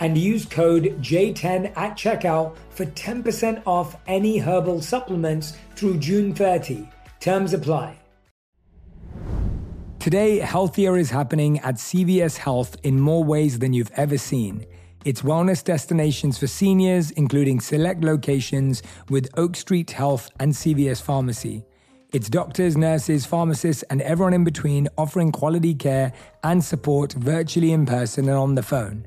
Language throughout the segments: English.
and use code J10 at checkout for 10% off any herbal supplements through June 30. Terms apply. Today, healthier is happening at CVS Health in more ways than you've ever seen. It's wellness destinations for seniors, including select locations with Oak Street Health and CVS Pharmacy. It's doctors, nurses, pharmacists, and everyone in between offering quality care and support virtually in person and on the phone.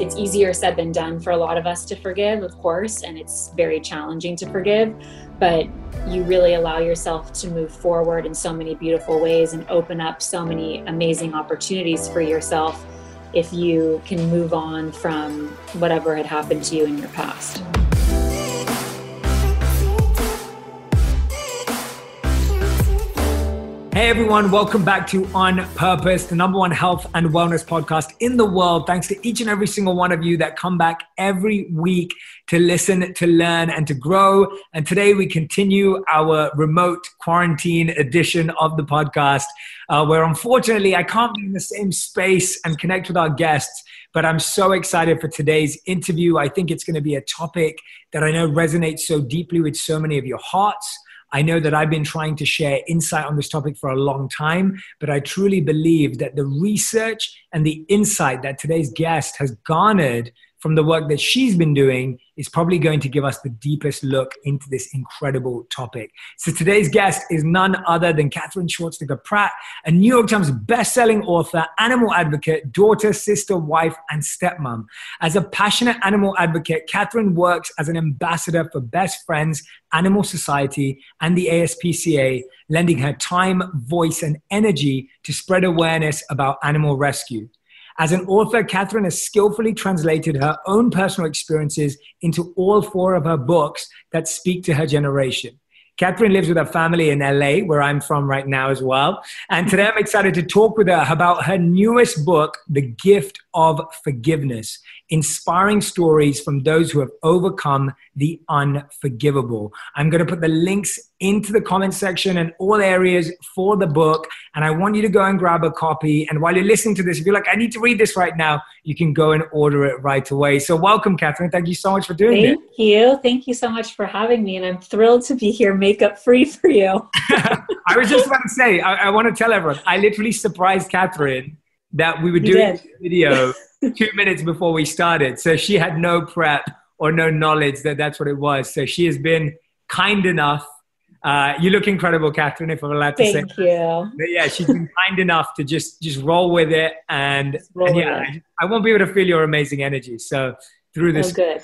It's easier said than done for a lot of us to forgive, of course, and it's very challenging to forgive, but you really allow yourself to move forward in so many beautiful ways and open up so many amazing opportunities for yourself if you can move on from whatever had happened to you in your past. Hey everyone, welcome back to On Purpose, the number one health and wellness podcast in the world. Thanks to each and every single one of you that come back every week to listen, to learn, and to grow. And today we continue our remote quarantine edition of the podcast, uh, where unfortunately I can't be in the same space and connect with our guests. But I'm so excited for today's interview. I think it's going to be a topic that I know resonates so deeply with so many of your hearts. I know that I've been trying to share insight on this topic for a long time, but I truly believe that the research and the insight that today's guest has garnered from the work that she's been doing is probably going to give us the deepest look into this incredible topic. So today's guest is none other than Katherine Schwarzenegger Pratt, a New York Times best-selling author, animal advocate, daughter, sister, wife, and stepmom. As a passionate animal advocate, Katherine works as an ambassador for Best Friends Animal Society and the ASPCA, lending her time, voice, and energy to spread awareness about animal rescue. As an author, Katherine has skillfully translated her own personal experiences into all four of her books that speak to her generation. Katherine lives with her family in LA, where I'm from right now as well. And today I'm excited to talk with her about her newest book, The Gift of Forgiveness inspiring stories from those who have overcome the unforgivable. I'm going to put the links into the comment section and all areas for the book. And I want you to go and grab a copy. And while you're listening to this, if you're like, I need to read this right now, you can go and order it right away. So, welcome, Katherine. Thank you so much for doing Thank this. Thank you. Thank you so much for having me. And I'm thrilled to be here makeup free for you. I was just about to say, I, I want to tell everyone, I literally surprised Katherine that we were doing video two minutes before we started. So she had no prep or no knowledge that that's what it was. So she has been kind enough. Uh, you look incredible, Katherine. if I'm allowed to Thank say. Thank you. But yeah, she's been kind enough to just just roll with it, and, and yeah, I, I won't be able to feel your amazing energy. So through this, oh, good.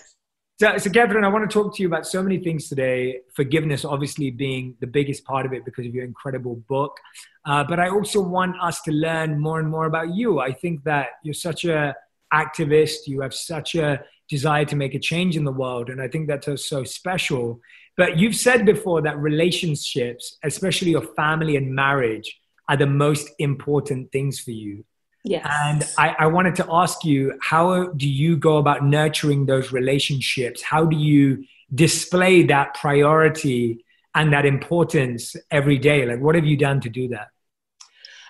So, so, Katherine, I want to talk to you about so many things today. Forgiveness, obviously, being the biggest part of it because of your incredible book. Uh, but I also want us to learn more and more about you. I think that you're such a activist. You have such a desire to make a change in the world. And I think that's so special. But you've said before that relationships, especially your family and marriage, are the most important things for you. Yes. And I, I, wanted to ask you, how do you go about nurturing those relationships? How do you display that priority and that importance every day? Like, what have you done to do that?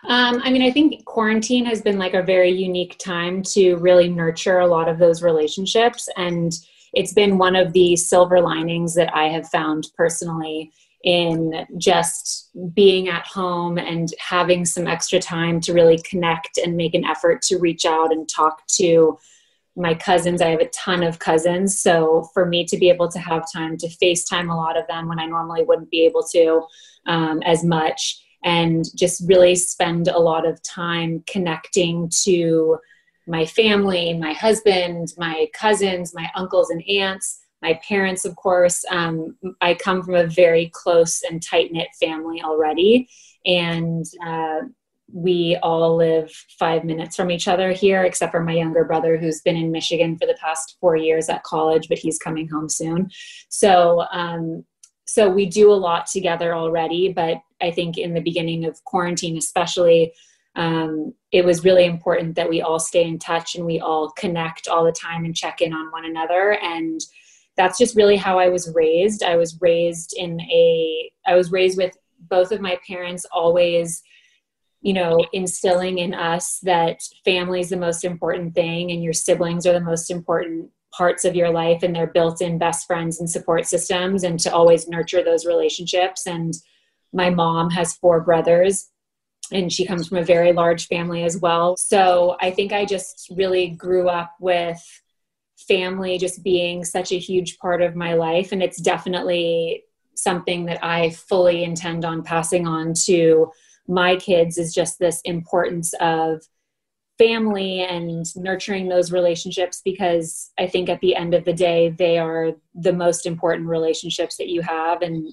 Um, I mean, I think quarantine has been like a very unique time to really nurture a lot of those relationships. And it's been one of the silver linings that I have found personally in just being at home and having some extra time to really connect and make an effort to reach out and talk to my cousins. I have a ton of cousins. So for me to be able to have time to FaceTime a lot of them when I normally wouldn't be able to um, as much and just really spend a lot of time connecting to my family, my husband, my cousins, my uncles and aunts my parents, of course. Um, I come from a very close and tight knit family already, and uh, we all live five minutes from each other here, except for my younger brother, who's been in Michigan for the past four years at college, but he's coming home soon. So, um, so we do a lot together already. But I think in the beginning of quarantine, especially, um, it was really important that we all stay in touch and we all connect all the time and check in on one another and that's just really how I was raised. I was raised in a, I was raised with both of my parents always, you know, instilling in us that family is the most important thing and your siblings are the most important parts of your life and they're built in best friends and support systems and to always nurture those relationships. And my mom has four brothers and she comes from a very large family as well. So I think I just really grew up with family just being such a huge part of my life. And it's definitely something that I fully intend on passing on to my kids is just this importance of family and nurturing those relationships because I think at the end of the day, they are the most important relationships that you have. And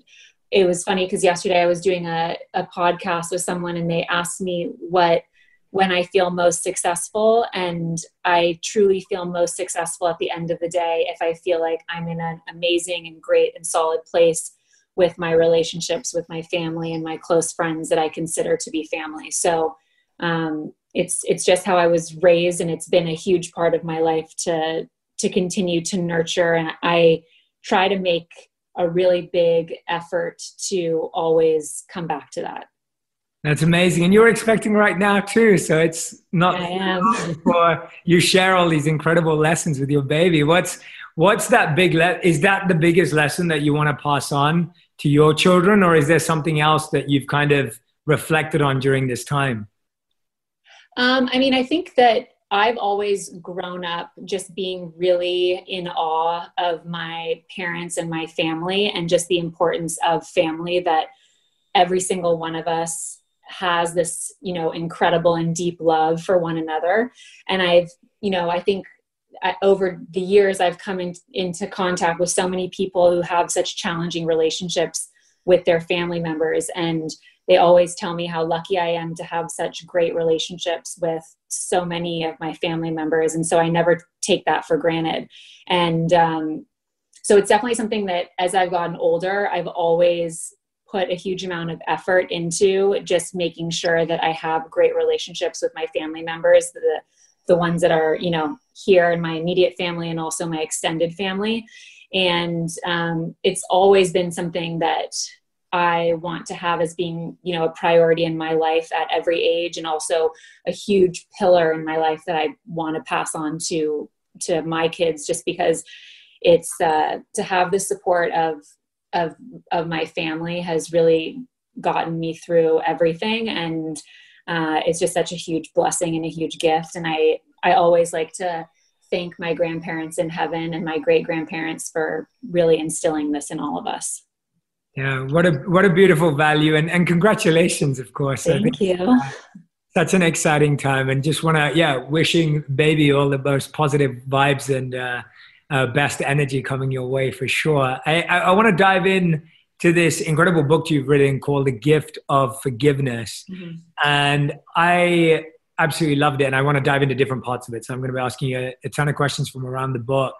it was funny because yesterday I was doing a, a podcast with someone and they asked me what when I feel most successful. And I truly feel most successful at the end of the day if I feel like I'm in an amazing and great and solid place with my relationships with my family and my close friends that I consider to be family. So um, it's it's just how I was raised, and it's been a huge part of my life to to continue to nurture. And I try to make a really big effort to always come back to that. That's amazing. And you're expecting right now too. So it's not before you share all these incredible lessons with your baby. What's what's that big le- is that the biggest lesson that you want to pass on to your children or is there something else that you've kind of reflected on during this time? Um, I mean, I think that I've always grown up just being really in awe of my parents and my family and just the importance of family that every single one of us has this you know incredible and deep love for one another. And i've you know i think I, over the years i've come in, into contact with so many people who have such challenging relationships with their family members. And they always tell me how lucky i am to have such great relationships with so many of my family members. And so i never take that for granted. And um, so it's definitely something that as i've gotten older i've always put a huge amount of effort into just making sure that I have great relationships with my family members, the the ones that are you know here in my immediate family and also my extended family. And um, it's always been something that I want to have as being, you know, a priority in my life at every age, and also a huge pillar in my life that I want to pass on to to my kids, just because it's uh, to have the support of of of my family has really gotten me through everything. And uh, it's just such a huge blessing and a huge gift. And i i always like to thank my grandparents in heaven and my great grandparents for really instilling this in all of us. Yeah what a what a beautiful value. And and congratulations of course. Thank you. uh, that's an exciting time. And just want to yeah wishing baby all the most positive vibes and uh, uh, best energy coming your way for sure. I, I, I want to dive in to this incredible book you've written called The Gift of Forgiveness. Mm-hmm. And I absolutely loved it. And I want to dive into different parts of it. So I'm going to be asking you a, a ton of questions from around the book.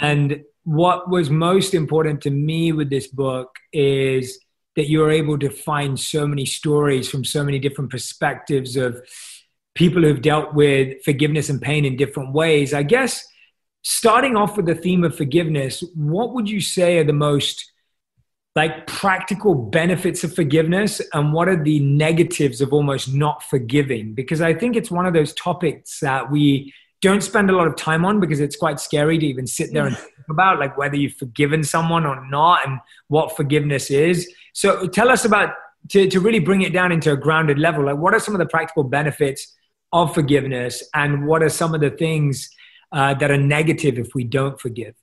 And what was most important to me with this book is that you're able to find so many stories from so many different perspectives of people who've dealt with forgiveness and pain in different ways. I guess starting off with the theme of forgiveness, what would you say are the most like practical benefits of forgiveness and what are the negatives of almost not forgiving? Because I think it's one of those topics that we don't spend a lot of time on because it's quite scary to even sit there and think about like whether you've forgiven someone or not and what forgiveness is. So tell us about to, to really bring it down into a grounded level. Like what are some of the practical benefits of forgiveness and what are some of the things uh, that are negative if we don't forgive?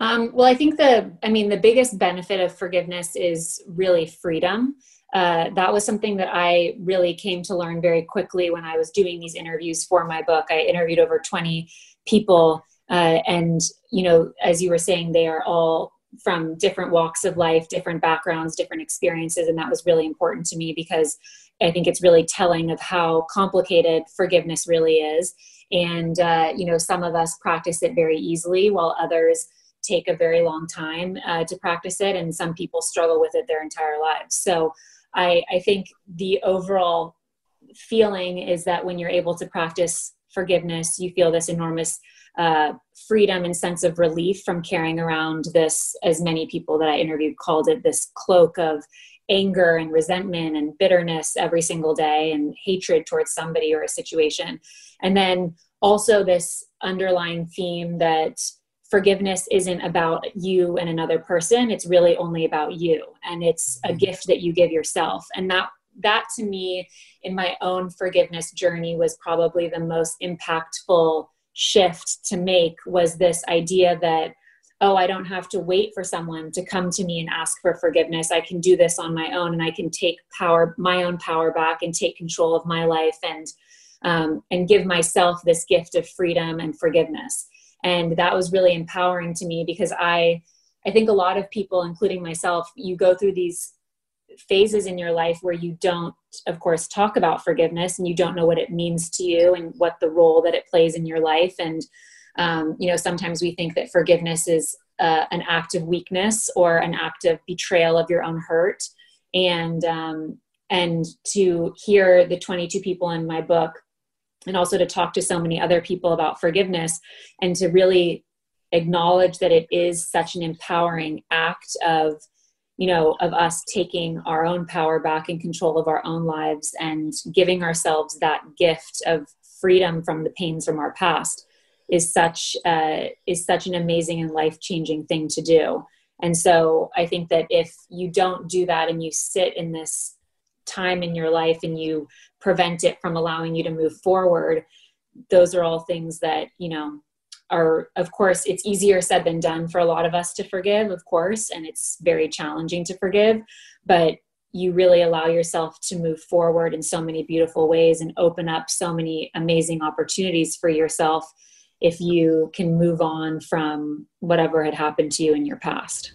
Um, well, I think the, I mean, the biggest benefit of forgiveness is really freedom. Uh, that was something that I really came to learn very quickly when I was doing these interviews for my book. I interviewed over 20 people, uh, and you know, as you were saying, they are all from different walks of life, different backgrounds, different experiences, and that was really important to me because I think it's really telling of how complicated forgiveness really is. And uh, you know, some of us practice it very easily, while others take a very long time uh, to practice it, and some people struggle with it their entire lives. So I, I think the overall feeling is that when you're able to practice forgiveness, you feel this enormous uh, freedom and sense of relief from carrying around this, as many people that I interviewed called it, this cloak of anger and resentment and bitterness every single day and hatred towards somebody or a situation. And then also this underlying theme that forgiveness isn't about you and another person it's really only about you. And it's a mm-hmm. gift that you give yourself. And that that to me in my own forgiveness journey was probably the most impactful shift to make was this idea that oh i don't have to wait for someone to come to me and ask for forgiveness. I can do this on my own and i can take power my own power back and take control of my life and um, and give myself this gift of freedom and forgiveness. And that was really empowering to me because i i think a lot of people including myself you go through these phases in your life where you don't of course talk about forgiveness and you don't know what it means to you and what the role that it plays in your life. And um, you know sometimes we think that forgiveness is uh, an act of weakness or an act of betrayal of your own hurt. And um, and to hear the 22 people in my book and also to talk to so many other people about forgiveness and to really acknowledge that it is such an empowering act of you know of us taking our own power back in control of our own lives and giving ourselves that gift of freedom from the pains from our past is such uh, is such an amazing and life changing thing to do. And so i think that if you don't do that and you sit in this time in your life and you prevent it from allowing you to move forward. Those are all things that you know are of course it's easier said than done for a lot of us to forgive of course and it's very challenging to forgive but you really allow yourself to move forward in so many beautiful ways and open up so many amazing opportunities for yourself if you can move on from whatever had happened to you in your past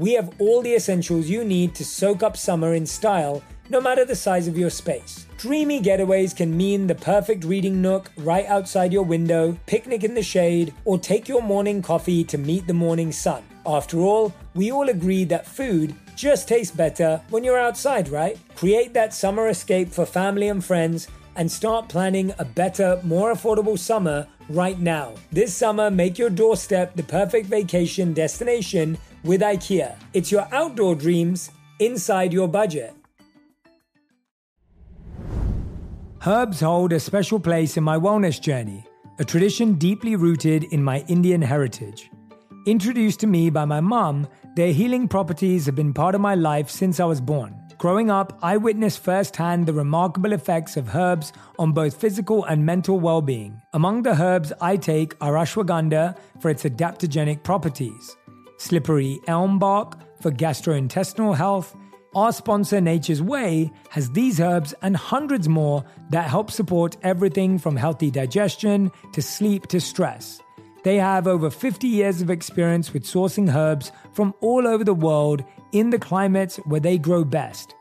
we have all the essentials you need to soak up summer in style, no matter the size of your space. Dreamy getaways can mean the perfect reading nook right outside your window, picnic in the shade, or take your morning coffee to meet the morning sun. After all, we all agree that food just tastes better when you're outside, right? Create that summer escape for family and friends and start planning a better, more affordable summer right now. This summer, make your doorstep the perfect vacation destination with IKEA. It's your outdoor dreams inside your budget. Herbs hold a special place in my wellness journey, a tradition deeply rooted in my Indian heritage. Introduced to me by my mom, their healing properties have been part of my life since I was born. Growing up, I witnessed firsthand the remarkable effects of herbs on both physical and mental well being. Among the herbs I take are ashwagandha for its adaptogenic properties, slippery elm bark for gastrointestinal health. Our sponsor, Nature's Way, has these herbs and hundreds more that help support everything from healthy digestion to sleep to stress. They have over 50 years of experience with sourcing herbs from all over the world in the climates where they grow best.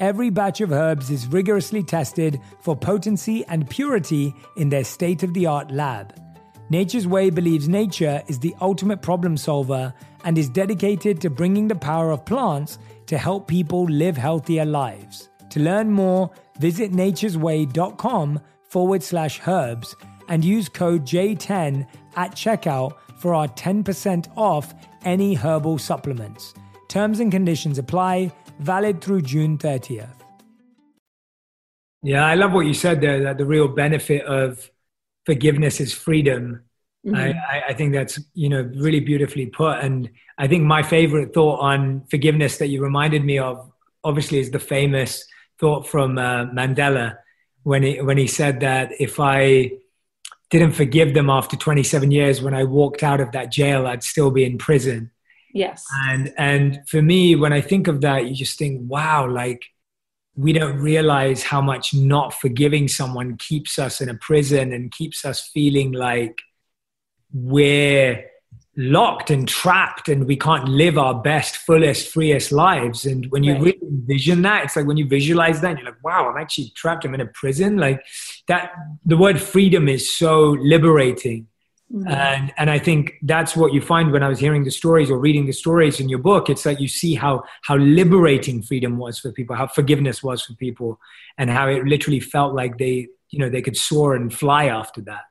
Every batch of herbs is rigorously tested for potency and purity in their state of the art lab. Nature's Way believes nature is the ultimate problem solver and is dedicated to bringing the power of plants to help people live healthier lives. To learn more, visit nature'sway.com forward slash herbs and use code J10 at checkout for our 10% off any herbal supplements. Terms and conditions apply, valid through June 30th. Yeah, I love what you said there that the real benefit of forgiveness is freedom. Mm-hmm. I, I, think that's you know really beautifully put, and I think my favorite thought on forgiveness that you reminded me of, obviously, is the famous thought from uh, Mandela when he when he said that if I didn't forgive them after 27 years, when I walked out of that jail, I'd still be in prison. Yes. And and for me, when I think of that, you just think, wow, like we don't realize how much not forgiving someone keeps us in a prison and keeps us feeling like we're locked and trapped and we can't live our best, fullest, freest lives. And when you right. really envision that, it's like when you visualize that, you're like, wow, I'm actually trapped. I'm in a prison. Like that, the word freedom is so liberating. Mm-hmm. And and I think that's what you find when I was hearing the stories or reading the stories in your book. It's like you see how how liberating freedom was for people, how forgiveness was for people, and how it literally felt like they you know they could soar and fly after that.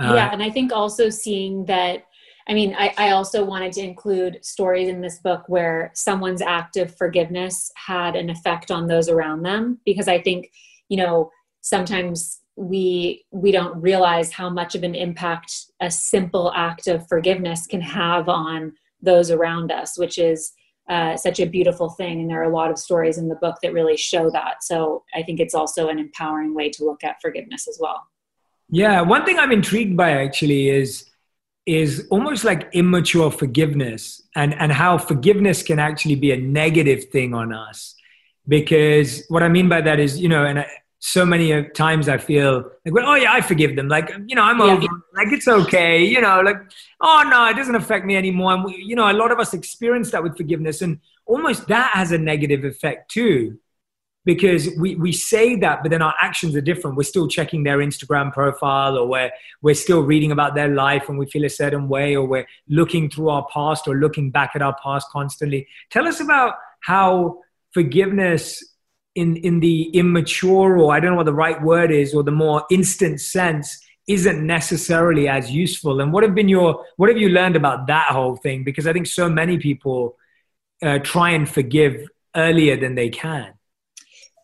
Uh, yeah, and I think also seeing that. I mean, I, I also wanted to include stories in this book where someone's act of forgiveness had an effect on those around them, because I think you know sometimes we we don't realize how much of an impact a simple act of forgiveness can have on those around us which is uh, such a beautiful thing. And there are a lot of stories in the book that really show that. So i think it's also an empowering way to look at forgiveness as well. Yeah. One thing i'm intrigued by actually is is almost like immature forgiveness and and how forgiveness can actually be a negative thing on us. Because what i mean by that is you know and I, so many times I feel like, well, oh yeah, I forgive them. Like, you know, I'm yeah. over. Like, it's okay. You know, like, oh no, it doesn't affect me anymore. And we, you know, a lot of us experience that with forgiveness, and almost that has a negative effect too, because we we say that, but then our actions are different. We're still checking their Instagram profile, or we're we're still reading about their life, and we feel a certain way, or we're looking through our past, or looking back at our past constantly. Tell us about how forgiveness in in the immature or I don't know what the right word is or the more instant sense isn't necessarily as useful. And what have been your what have you learned about that whole thing? Because I think so many people uh, try and forgive earlier than they can.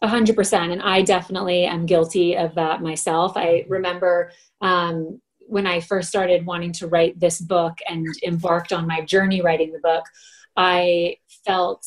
A hundred percent, and I definitely am guilty of that myself. I remember um, when I first started wanting to write this book and embarked on my journey writing the book. I felt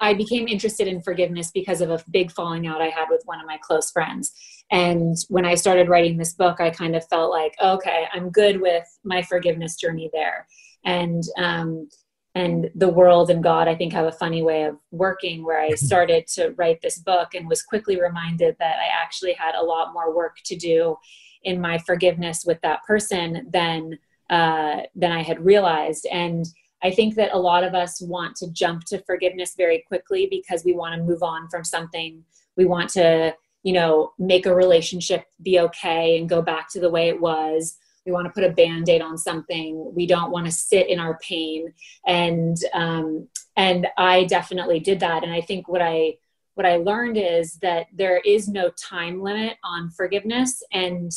I became interested in forgiveness because of a big falling out I had with one of my close friends. And when I started writing this book, I kind of felt like, okay, I'm good with my forgiveness journey there. And um, and the world and God, I think, have a funny way of working. Where I mm-hmm. started to write this book and was quickly reminded that I actually had a lot more work to do in my forgiveness with that person than uh, than I had realized. And I think that a lot of us want to jump to forgiveness very quickly because we want to move on from something. We want to, you know, make a relationship be okay and go back to the way it was. We want to put a band aid on something. We don't want to sit in our pain. And, um, and I definitely did that. And I think what I, what I learned is that there is no time limit on forgiveness, and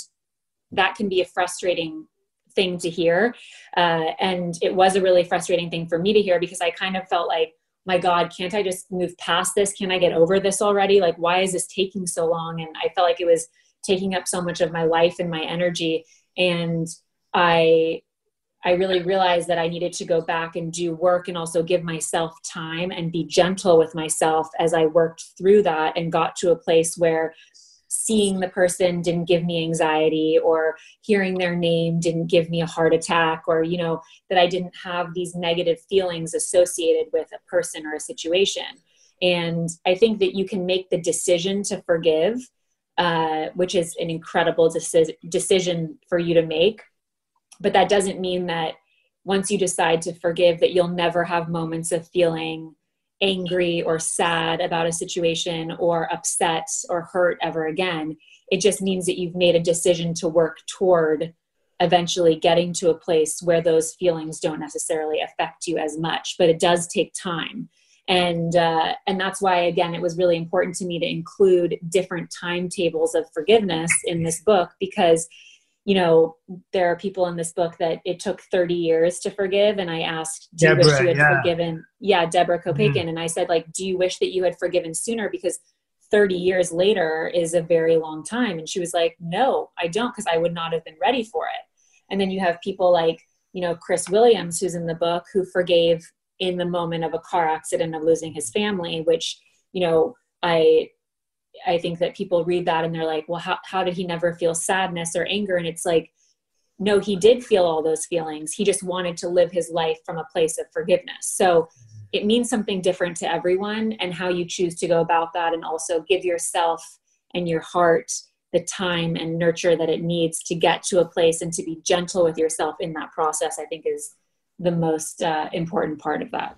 that can be a frustrating thing to hear. Uh, and it was a really frustrating thing for me to hear because I kind of felt like, my God, can't I just move past this? Can I get over this already? Like, why is this taking so long? And I felt like it was taking up so much of my life and my energy. And I I really realized that I needed to go back and do work and also give myself time and be gentle with myself as I worked through that and got to a place where seeing the person didn't give me anxiety or hearing their name didn't give me a heart attack or you know that I didn't have these negative feelings associated with a person or a situation. And I think that you can make the decision to forgive uh, which is an incredible deci- decision for you to make. But that doesn't mean that once you decide to forgive that you'll never have moments of feeling angry or sad about a situation or upset or hurt ever again. It just means that you've made a decision to work toward eventually getting to a place where those feelings don't necessarily affect you as much but it does take time. And uh, and that's why again it was really important to me to include different timetables of forgiveness in this book because you know, there are people in this book that it took 30 years to forgive. And I asked, do Deborah, you wish you had yeah. forgiven? Yeah, Deborah Kopeikin. Mm-hmm. And I said, like, do you wish that you had forgiven sooner? Because 30 years later is a very long time. And she was like, no, I don't, because I would not have been ready for it. And then you have people like, you know, Chris Williams, who's in the book, who forgave in the moment of a car accident of losing his family, which, you know, I I think that people read that and they're like, well, how, how did he never feel sadness or anger? And it's like, no, he did feel all those feelings. He just wanted to live his life from a place of forgiveness. So it means something different to everyone and how you choose to go about that. And also give yourself and your heart the time and nurture that it needs to get to a place and to be gentle with yourself in that process, I think is the most uh, important part of that.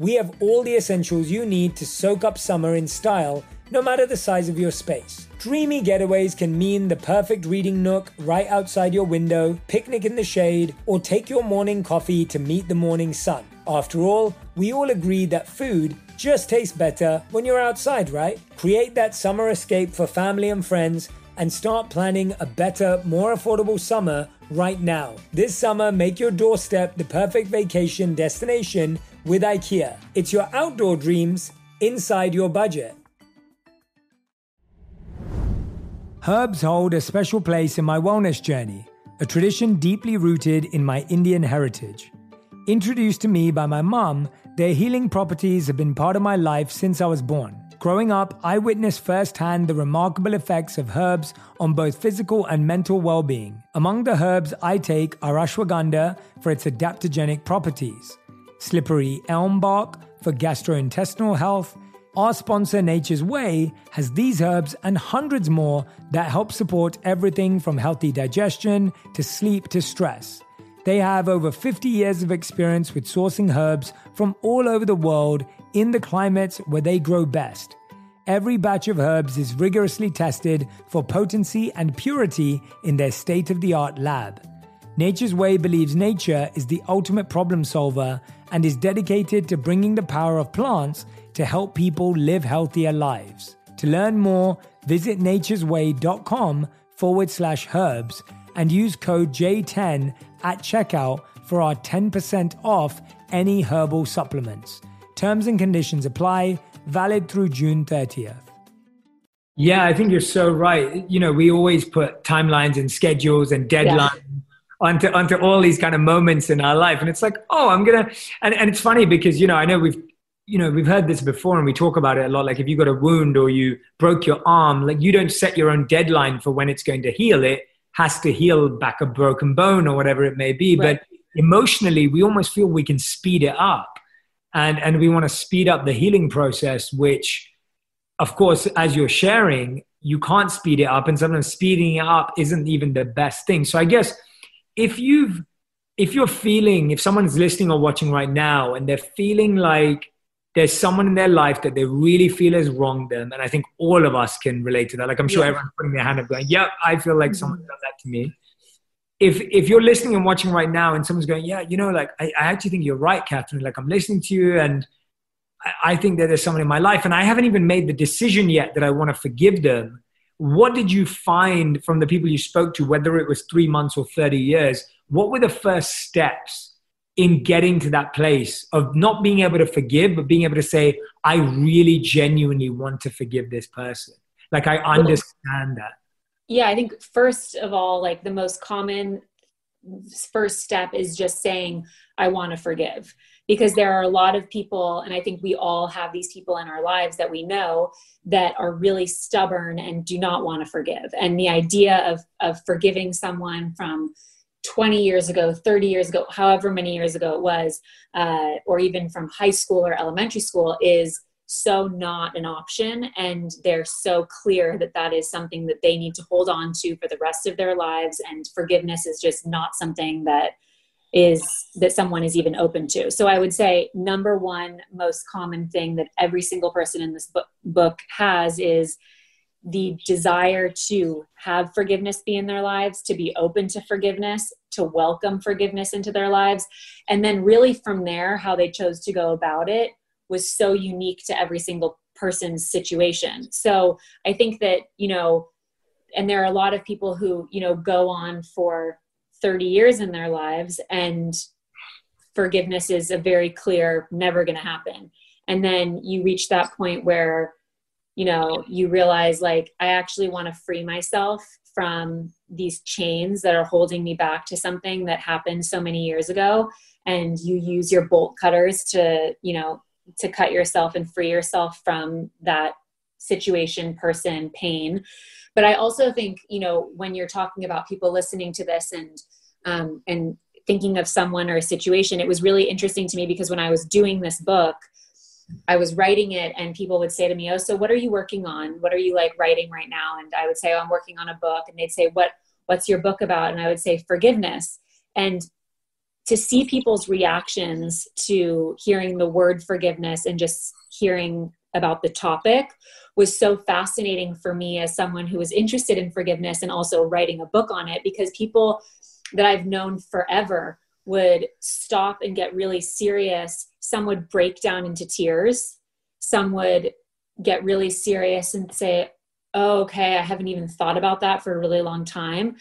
we have all the essentials you need to soak up summer in style, no matter the size of your space. Dreamy getaways can mean the perfect reading nook right outside your window, picnic in the shade, or take your morning coffee to meet the morning sun. After all, we all agree that food just tastes better when you're outside, right? Create that summer escape for family and friends and start planning a better, more affordable summer right now. This summer, make your doorstep the perfect vacation destination with IKEA. It's your outdoor dreams inside your budget. Herbs hold a special place in my wellness journey, a tradition deeply rooted in my Indian heritage. Introduced to me by my mom, their healing properties have been part of my life since I was born. Growing up, I witnessed firsthand the remarkable effects of herbs on both physical and mental well being. Among the herbs I take are ashwagandha for its adaptogenic properties, slippery elm bark for gastrointestinal health, Our sponsor, Nature's Way, has these herbs and hundreds more that help support everything from healthy digestion to sleep to stress. They have over 50 years of experience with sourcing herbs from all over the world in the climates where they grow best. Every batch of herbs is rigorously tested for potency and purity in their state of the art lab. Nature's Way believes nature is the ultimate problem solver and is dedicated to bringing the power of plants to help people live healthier lives. To learn more, visit nature'sway.com forward slash herbs and use code J10 at checkout for our 10% off any herbal supplements. Terms and conditions apply, valid through June 30th. Yeah, I think you're so right. You know, we always put timelines and schedules and deadlines. Yeah. Onto, onto all these kind of moments in our life. And it's like, oh, I'm going to, and, and it's funny because, you know, I know we've you know we've heard this before and we talk about it a lot. Like if you got a wound or you broke your arm like you don't set your own deadline for when it's going to heal. It has to heal back a broken bone or whatever it may be. Right. but emotionally we almost feel we can speed it up. And and we want to speed up the healing process which of course as you're sharing you can't speed it up. And sometimes speeding it up isn't even the best thing. So i guess if you've if you're feeling if someone's listening or watching right now and they're feeling like there's someone in their life that they really feel has wronged them. And I think all of us can relate to that. Like I'm sure yeah. everyone's putting their hand up going, yep, I feel like mm-hmm. someone done that to me. If if you're listening and watching right now and someone's going, yeah, you know, like I, I actually think you're right, Katherine. Like I'm listening to you and I, I think that there's someone in my life and I haven't even made the decision yet that I want to forgive them. What did you find from the people you spoke to, whether it was three months or 30 years? What were the first steps in getting to that place of not being able to forgive, but being able to say, I really genuinely want to forgive this person. Like I understand that. Yeah, I think first of all, like the most common first step is just saying, I want to forgive. Because there are a lot of people, and I think we all have these people in our lives that we know that are really stubborn and do not want to forgive. And the idea of, of forgiving someone from 20 years ago, 30 years ago, however many years ago it was, uh, or even from high school or elementary school, is so not an option. And they're so clear that that is something that they need to hold on to for the rest of their lives. And forgiveness is just not something that is that someone is even open to. So I would say number one most common thing that every single person in this book, book has is the desire to have forgiveness be in their lives, to be open to forgiveness, to welcome forgiveness into their lives. And then, really, from there, how they chose to go about it was so unique to every single person's situation. So, I think that, you know, and there are a lot of people who, you know, go on for 30 years in their lives and forgiveness is a very clear, never going to happen. And then you reach that point where you know you realize like i actually want to free myself from these chains that are holding me back to something that happened so many years ago and you use your bolt cutters to you know to cut yourself and free yourself from that situation person pain but i also think you know when you're talking about people listening to this and um, and thinking of someone or a situation it was really interesting to me because when i was doing this book I was writing it and people would say to me, Oh, so what are you working on? What are you like writing right now? And I would say, Oh, I'm working on a book. And they'd say, What what's your book about? And I would say, Forgiveness. And to see people's reactions to hearing the word forgiveness and just hearing about the topic was so fascinating for me as someone who was interested in forgiveness and also writing a book on it because people that I've known forever would stop and get really serious. Some would break down into tears. Some would get really serious and say oh, okay i haven't even thought about that for a really long time.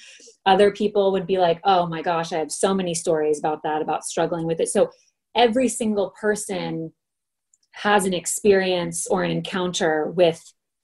Other people would be like oh my gosh i have so many stories about that about struggling with it. So every single person has an experience or an encounter with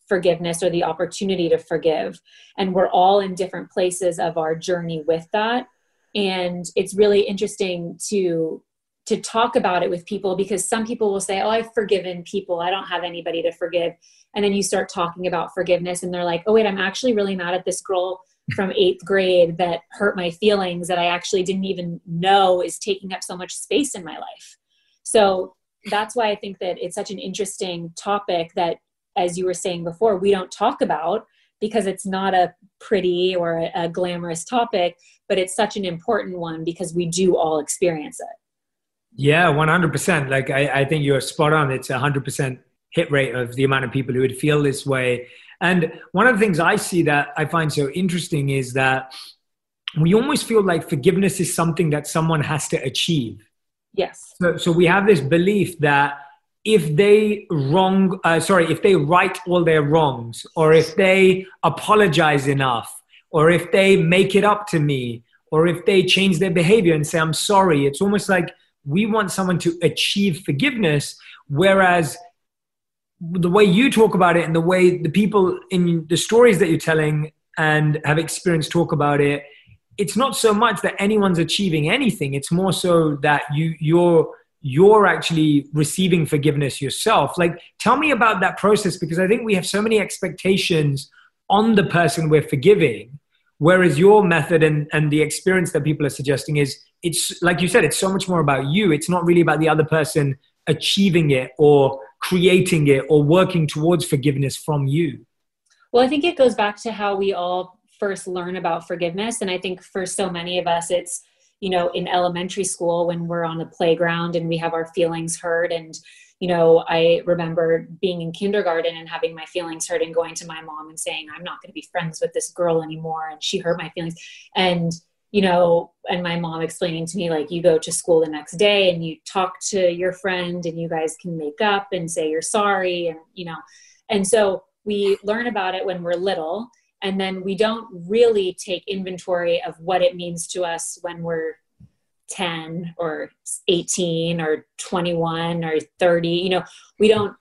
forgiveness or the opportunity to forgive and we're all in different places of our journey with that and it's really interesting to to talk about it with people because some people will say, Oh, I've forgiven people. I don't have anybody to forgive. And then you start talking about forgiveness, and they're like, Oh, wait, I'm actually really mad at this girl from eighth grade that hurt my feelings that I actually didn't even know is taking up so much space in my life. So that's why I think that it's such an interesting topic that, as you were saying before, we don't talk about because it's not a pretty or a, a glamorous topic, but it's such an important one because we do all experience it. Yeah, 100%. Like, I, I think you're spot on. It's a 100% hit rate of the amount of people who would feel this way. And one of the things I see that I find so interesting is that we almost feel like forgiveness is something that someone has to achieve. Yes. So, so we have this belief that if they wrong, uh, sorry, if they right all their wrongs, or if they apologize enough, or if they make it up to me, or if they change their behavior and say, I'm sorry, it's almost like we want someone to achieve forgiveness. Whereas the way you talk about it and the way the people in the stories that you're telling and have experienced talk about it, it's not so much that anyone's achieving anything. It's more so that you you're you're actually receiving forgiveness yourself. Like, tell me about that process because I think we have so many expectations on the person we're forgiving. Whereas your method and, and the experience that people are suggesting is it's like you said, it's so much more about you. It's not really about the other person achieving it or creating it or working towards forgiveness from you. Well, I think it goes back to how we all first learn about forgiveness. And I think for so many of us, it's, you know, in elementary school when we're on the playground and we have our feelings hurt. And, you know, I remember being in kindergarten and having my feelings hurt and going to my mom and saying, I'm not going to be friends with this girl anymore. And she hurt my feelings. And, you know, and my mom explaining to me, like, you go to school the next day and you talk to your friend and you guys can make up and say you're sorry. And, you know, and so we learn about it when we're little and then we don't really take inventory of what it means to us when we're 10 or 18 or 21 or 30 you know we don't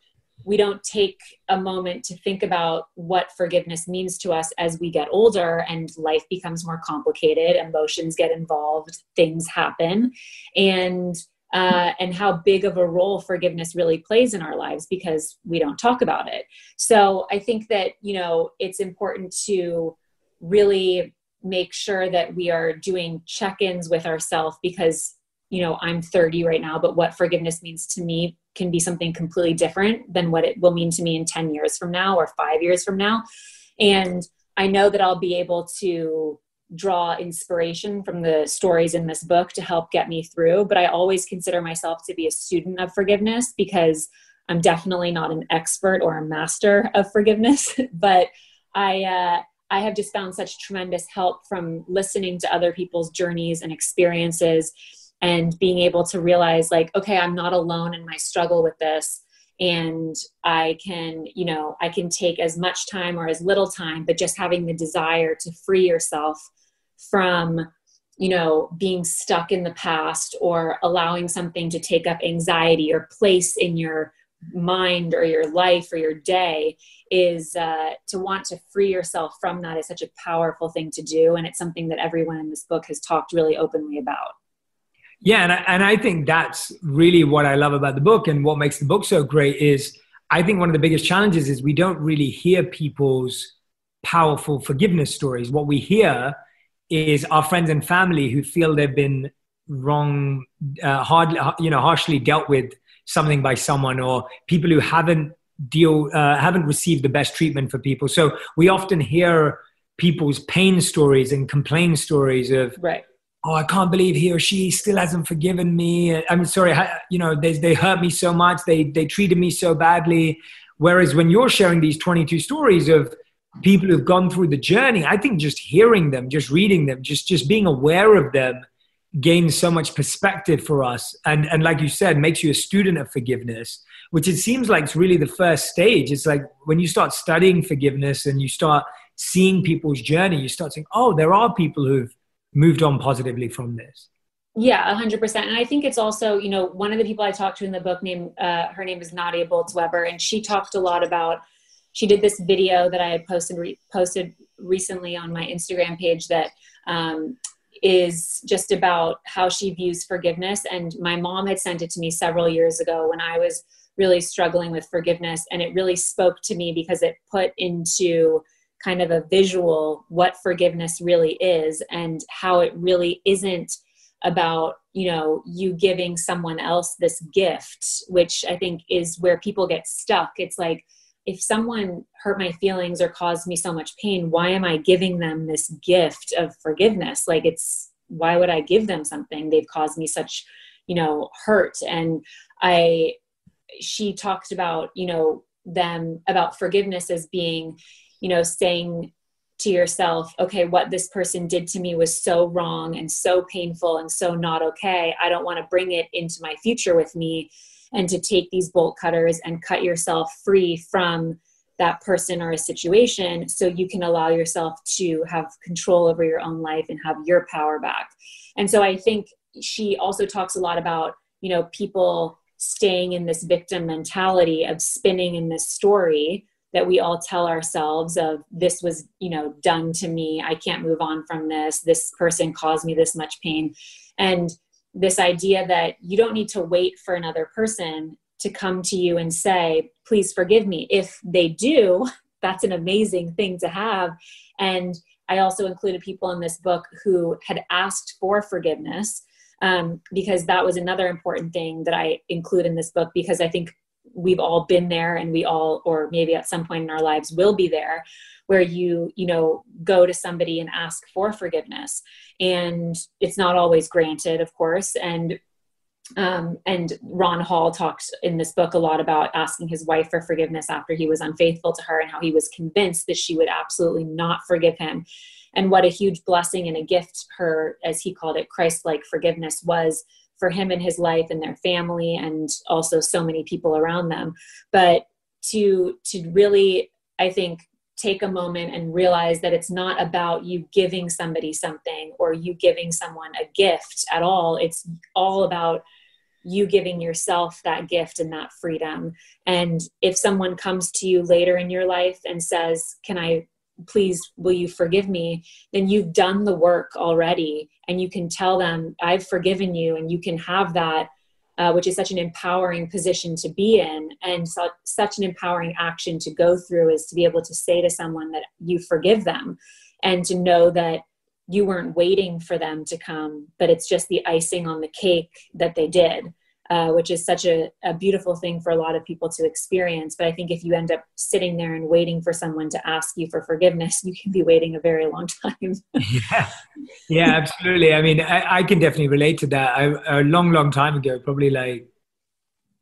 we don't take a moment to think about what forgiveness means to us as we get older and life becomes more complicated emotions get involved things happen. And uh, and how big of a role forgiveness really plays in our lives because we don't talk about it. So I think that, you know, it's important to really make sure that we are doing check ins with ourselves because, you know, I'm 30 right now, but what forgiveness means to me can be something completely different than what it will mean to me in 10 years from now or five years from now. And I know that I'll be able to draw inspiration from the stories in this book to help get me through. But I always consider myself to be a student of forgiveness because I'm definitely not an expert or a master of forgiveness. but I, uh, I have just found such tremendous help from listening to other people's journeys and experiences and being able to realize, like, okay, I'm not alone in my struggle with this and i can you know i can take as much time or as little time but just having the desire to free yourself from you know being stuck in the past or allowing something to take up anxiety or place in your mind or your life or your day is uh, to want to free yourself from that is such a powerful thing to do. And it's something that everyone in this book has talked really openly about. Yeah, and I, and I think that's really what I love about the book. And what makes the book so great is I think one of the biggest challenges is we don't really hear people's powerful forgiveness stories. What we hear is our friends and family who feel they've been wrong, uh, hard, you know, harshly dealt with something by someone, or people who haven't deal uh, haven't received the best treatment for people. So we often hear people's pain stories and complaint stories of right oh, I can't believe he or she still hasn't forgiven me. I'm sorry, you know, they, they hurt me so much. They, they treated me so badly. Whereas when you're sharing these 22 stories of people who've gone through the journey, I think just hearing them, just reading them, just, just being aware of them gains so much perspective for us. And, and like you said, makes you a student of forgiveness, which it seems like it's really the first stage. It's like when you start studying forgiveness and you start seeing people's journey, you start saying, oh, there are people who've moved on positively from this yeah 100% and i think it's also you know one of the people i talked to in the book named uh, her name is nadia bolz-weber and she talked a lot about she did this video that i had posted re- posted recently on my instagram page that um, is just about how she views forgiveness. And my mom had sent it to me several years ago when i was really struggling with forgiveness. And it really spoke to me because it put into kind of a visual what forgiveness really is and how it really isn't about you know you giving someone else this gift which i think is where people get stuck. It's like if someone hurt my feelings or caused me so much pain why am i giving them this gift of forgiveness like it's why would i give them something they've caused me such you know hurt and i she talked about you know them about forgiveness as being you know saying to yourself, okay, what this person did to me was so wrong and so painful and so not okay. I don't want to bring it into my future with me. And to take these bolt cutters and cut yourself free from that person or a situation so you can allow yourself to have control over your own life and have your power back. And so I think she also talks a lot about, you know, people staying in this victim mentality of spinning in this story that we all tell ourselves of this was you know done to me. I can't move on from this. This person caused me this much pain. And this idea that you don't need to wait for another person to come to you and say please forgive me. If they do that's an amazing thing to have. And i also included people in this book who had asked for forgiveness um, because that was another important thing that i include in this book because i think we've all been there and we all or maybe at some point in our lives will be there where you you know go to somebody and ask for forgiveness and it's not always granted of course and um, and Ron Hall talks in this book a lot about asking his wife for forgiveness after he was unfaithful to her and how he was convinced that she would absolutely not forgive him. And what a huge blessing and a gift her, as he called it, Christ like forgiveness was for him and his life and their family and also so many people around them. But to to really i think take a moment and realize that it's not about you giving somebody something or you giving someone a gift at all. It's all about you giving yourself that gift and that freedom. And if someone comes to you later in your life and says can i please will you forgive me? Then you've done the work already and you can tell them i've forgiven you and you can have that uh, which is such an empowering position to be in and such an empowering action to go through is to be able to say to someone that you forgive them and to know that you weren't waiting for them to come but it's just the icing on the cake that they did uh, which is such a, a beautiful thing for a lot of people to experience. But I think if you end up sitting there and waiting for someone to ask you for forgiveness, you can be waiting a very long time. yeah, yeah, absolutely. I mean, I, I can definitely relate to that. I, a long, long time ago, probably like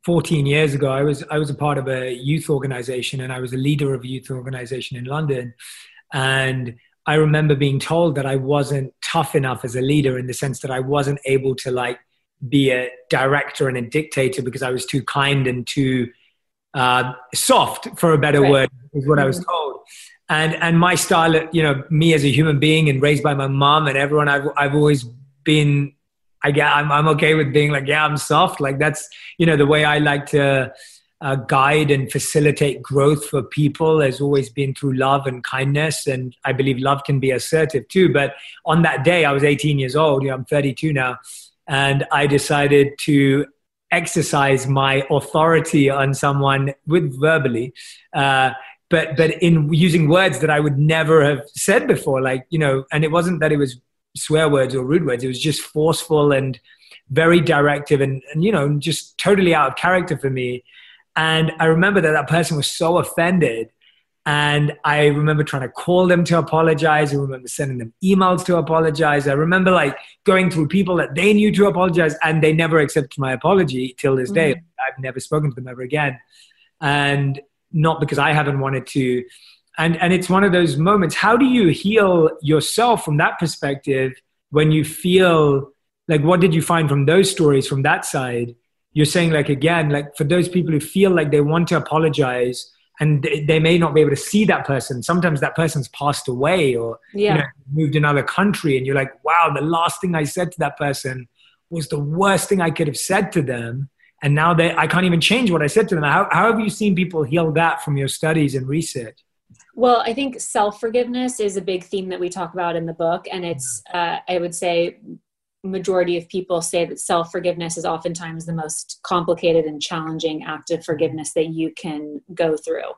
14 years ago, I was I was a part of a youth organization, and I was a leader of a youth organization in London, and I remember being told that I wasn't tough enough as a leader in the sense that I wasn't able to like be a director and a dictator because I was too kind and too uh, soft, for a better right. word, is what mm-hmm. I was mm-hmm. told. And and my style, you know, me as a human being and raised by my mom and everyone, I've I've always been. I get, I'm I'm okay with being like, yeah, I'm soft. Like that's you know the way I like to. Uh, guide and facilitate growth for people has always been through love and kindness. And I believe love can be assertive too. But on that day, I was 18 years old. You know, I'm 32 now and I decided to exercise my authority on someone with verbally, uh, but but in using words that I would never have said before. Like you know, and it wasn't that it was swear words or rude words; it was just forceful and very directive, and, and you know, just totally out of character for me. And I remember that that person was so offended and I remember trying to call them to apologize. I remember sending them emails to apologize. I remember like going through people that they knew to apologize and they never accepted my apology till this day. Mm-hmm. I've never spoken to them ever again. And not because I haven't wanted to. And, and it's one of those moments. How do you heal yourself from that perspective when you feel like, what did you find from those stories from that side? You're saying, like, again, like for those people who feel like they want to apologize, and they may not be able to see that person. Sometimes that person's passed away or yeah. you know, moved another country, and you're like, wow, the last thing I said to that person was the worst thing I could have said to them. And now they, I can't even change what I said to them. How, how have you seen people heal that from your studies and research? Well, I think self forgiveness is a big theme that we talk about in the book. And it's, uh, I would say, majority of people say that self forgiveness is oftentimes the most complicated and challenging act of forgiveness that you can go through.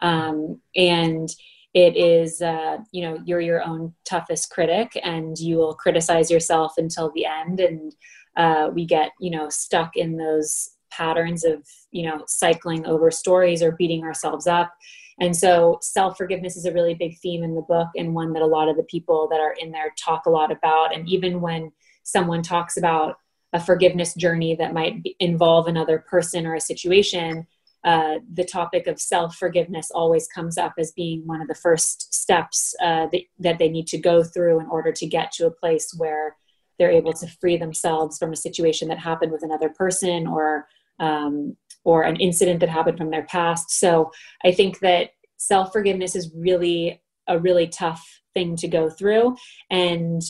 Um, and it is uh, you know you're your own toughest critic and you will criticize yourself until the end. And uh, we get you know stuck in those patterns of you know cycling over stories or beating ourselves up. And so self forgiveness is a really big theme in the book and one that a lot of the people that are in there talk a lot about. And even when someone talks about a forgiveness journey that might involve another person or a situation uh, the topic of self forgiveness always comes up as being one of the first steps uh, that, that they need to go through in order to get to a place where they're able to free themselves from a situation that happened with another person or um, or an incident that happened from their past. So I think that self forgiveness is really a really tough thing to go through, and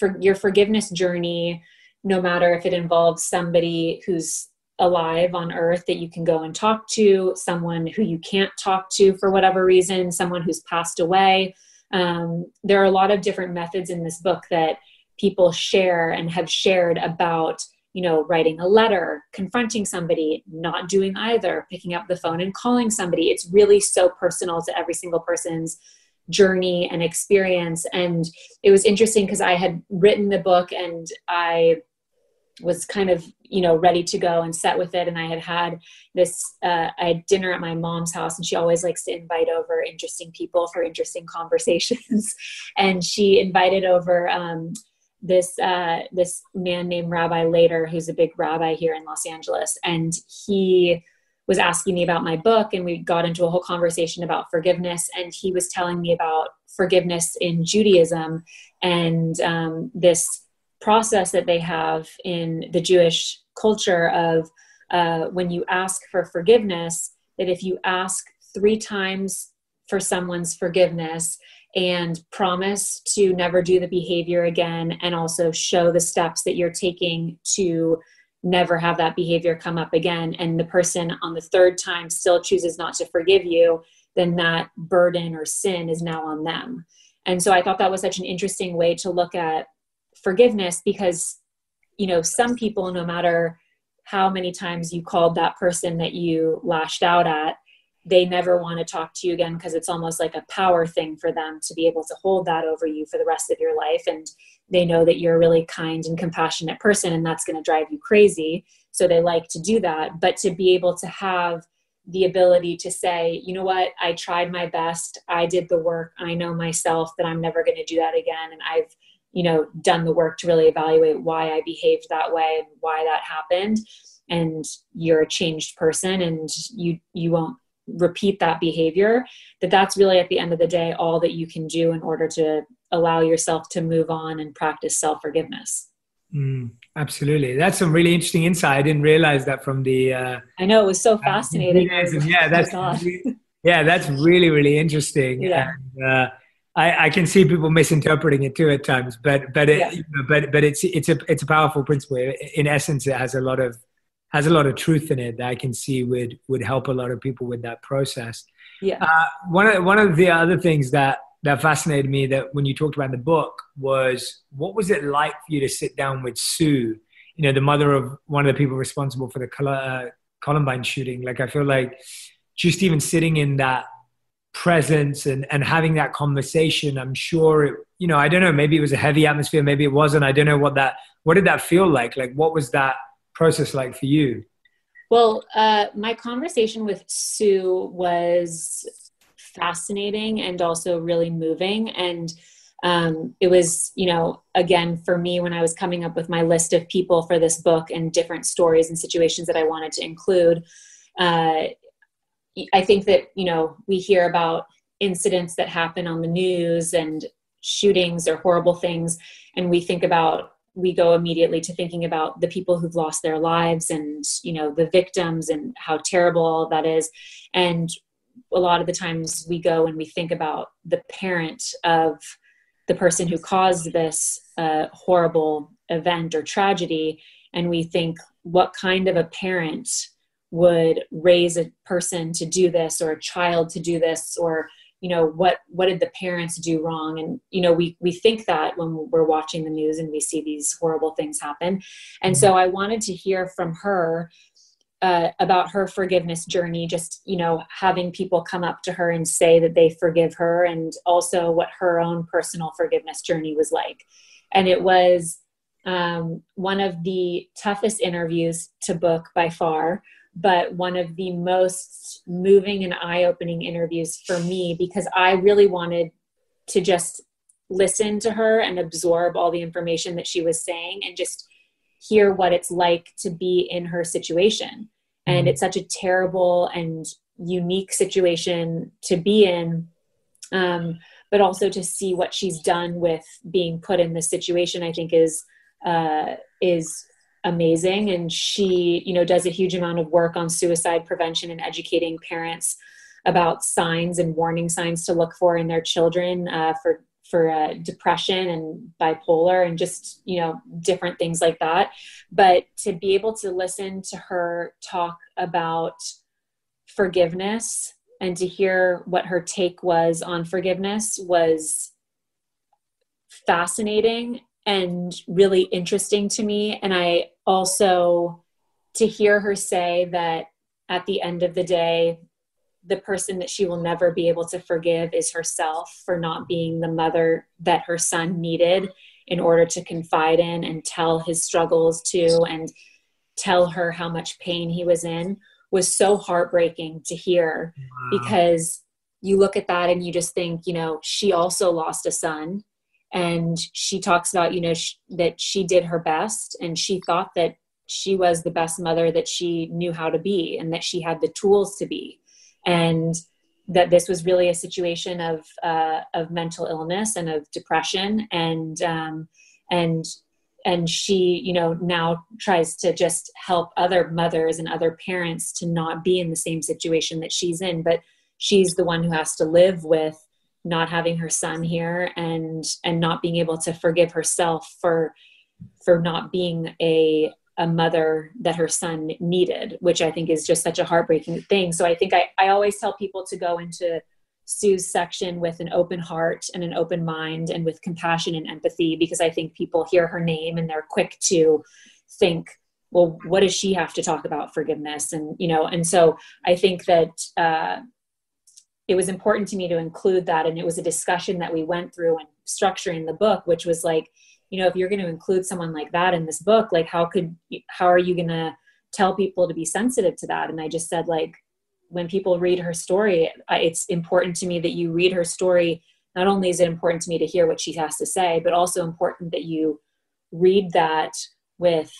for your forgiveness journey, no matter if it involves somebody who's alive on earth that you can go and talk to, someone who you can't talk to for whatever reason, someone who's passed away. Um, there are a lot of different methods in this book that people share and have shared about you know writing a letter confronting somebody not doing either picking up the phone and calling somebody it's really so personal to every single person's journey and experience. And it was interesting because i had written the book and i was kind of you know ready to go and set with it. And i had had this uh, i had dinner at my mom's house and she always likes to invite over interesting people for interesting conversations. And she invited over um, this uh, this man named rabbi Leder who's a big rabbi here in los angeles. And he was asking me about my book and we got into a whole conversation about forgiveness and he was telling me about forgiveness in judaism and um, this process that they have in the Jewish culture of uh, when you ask for forgiveness, that if you ask three times for someone's forgiveness and promise to never do the behavior again, and also show the steps that you're taking to never have that behavior come up again, and the person on the third time still chooses not to forgive you, then that burden or sin is now on them. And so I thought that was such an interesting way to look at forgiveness because you know some people no matter how many times you called that person that you lashed out at they never want to talk to you again because it's almost like a power thing for them to be able to hold that over you for the rest of your life and they know that you're a really kind and compassionate person and that's going to drive you crazy. So they like to do that. But to be able to have the ability to say you know what? I tried my best. I did the work. I know myself that i'm never going to do that again. And i've you know done the work to really evaluate why i behaved that way and why that happened. And you're a changed person and you you won't repeat that behavior. That that's really at the end of the day all that you can do in order to allow yourself to move on and practice self-forgiveness mm, absolutely that's some really interesting insight i didn't realize that from the uh, i know it was so fascinating yeah that's yeah that's really really interesting yeah. and, uh, I, I, can see people misinterpreting it too at times, but but it, yeah. you know, but but it's it's a it's a powerful principle. In essence, it has a lot of has a lot of truth in it that I can see would would help a lot of people with that process. Yeah. Uh, one of one of the other things that that fascinated me that when you talked about the book was what was it like for you to sit down with Sue, you know, the mother of one of the people responsible for the uh, Columbine shooting. Like I feel like just even sitting in that presence and, and having that conversation i'm sure it you know i don't know maybe it was a heavy atmosphere maybe it wasn't i don't know what that what did that feel like? Like what was that process like for you? Well uh, my conversation with sue was fascinating and also really moving and um, it was you know again for me when i was coming up with my list of people for this book and different stories and situations that i wanted to include uh, I think that, you know, we hear about incidents that happen on the news and shootings or horrible things, and we think about, we go immediately to thinking about the people who've lost their lives and, you know, the victims and how terrible all that is. And a lot of the times we go and we think about the parent of the person who caused this uh, horrible event or tragedy, and we think, what kind of a parent would raise a person to do this or a child to do this? Or you know what what did the parents do wrong? And you know we we think that when we're watching the news and we see these horrible things happen. And so i wanted to hear from her uh, about her forgiveness journey just you know having people come up to her and say that they forgive her and also what her own personal forgiveness journey was like and it was um, one of the toughest interviews to book by far but one of the most moving and eye-opening interviews for me because i really wanted to just listen to her and absorb all the information that she was saying and just hear what it's like to be in her situation. And mm-hmm. it's such a terrible and unique situation to be in. Um, but also to see what she's done with being put in this situation, I think is uh, is amazing. And she, you know, does a huge amount of work on suicide prevention and educating parents about signs and warning signs to look for in their children uh, for for uh, depression and bipolar and just you know different things like that. But to be able to listen to her talk about forgiveness and to hear what her take was on forgiveness was fascinating and really interesting to me. And i also to hear her say that at the end of the day the person that she will never be able to forgive is herself for not being the mother that her son needed in order to confide in and tell his struggles to and tell her how much pain he was in was so heartbreaking to hear wow. because you look at that and you just think you know she also lost a son and she talks about you know sh- that she did her best and she thought that she was the best mother that she knew how to be and that she had the tools to be and that this was really a situation of uh, of mental illness and of depression. And um, and and she you know now tries to just help other mothers and other parents to not be in the same situation that she's in. But she's the one who has to live with not having her son here and and not being able to forgive herself for for not being a a mother that her son needed, which I think is just such a heartbreaking thing. So I think I, I always tell people to go into Sue's section with an open heart and an open mind and with compassion and empathy because I think people hear her name and they're quick to think, well, what does she have to talk about forgiveness? And, you know, and so I think that uh, it was important to me to include that. And it was a discussion that we went through and structuring the book, which was like, you know if you're going to include someone like that in this book like how could how are you going to tell people to be sensitive to that? And i just said like when people read her story it's important to me that you read her story. Not only is it important to me to hear what she has to say but also important that you read that with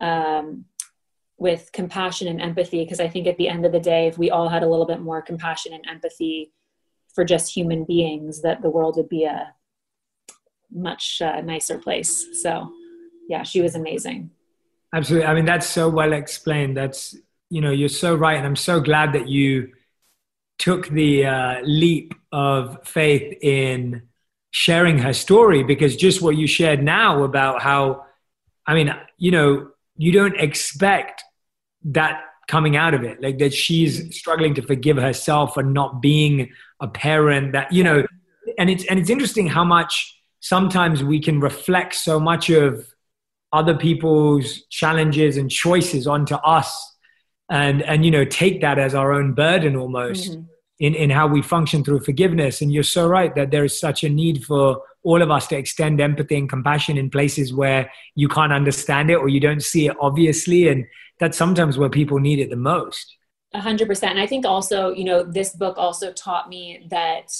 um, with compassion and empathy. Because i think at the end of the day if we all had a little bit more compassion and empathy for just human beings that the world would be a much uh, nicer place. So, yeah, she was amazing. Absolutely. I mean, that's so well explained. That's, you know, you're so right. And I'm so glad that you took the uh, leap of faith in sharing her story because just what you shared now about how, I mean, you know, you don't expect that coming out of it, like that she's struggling to forgive herself for not being a parent that, you know, and it's, and it's interesting how much sometimes we can reflect so much of other people's challenges and choices onto us and and you know take that as our own burden almost mm-hmm. in in how we function through forgiveness. And you're so right that there is such a need for all of us to extend empathy and compassion in places where you can't understand it or you don't see it obviously. And that's sometimes where people need it the most. A hundred percent. And i think also you know this book also taught me that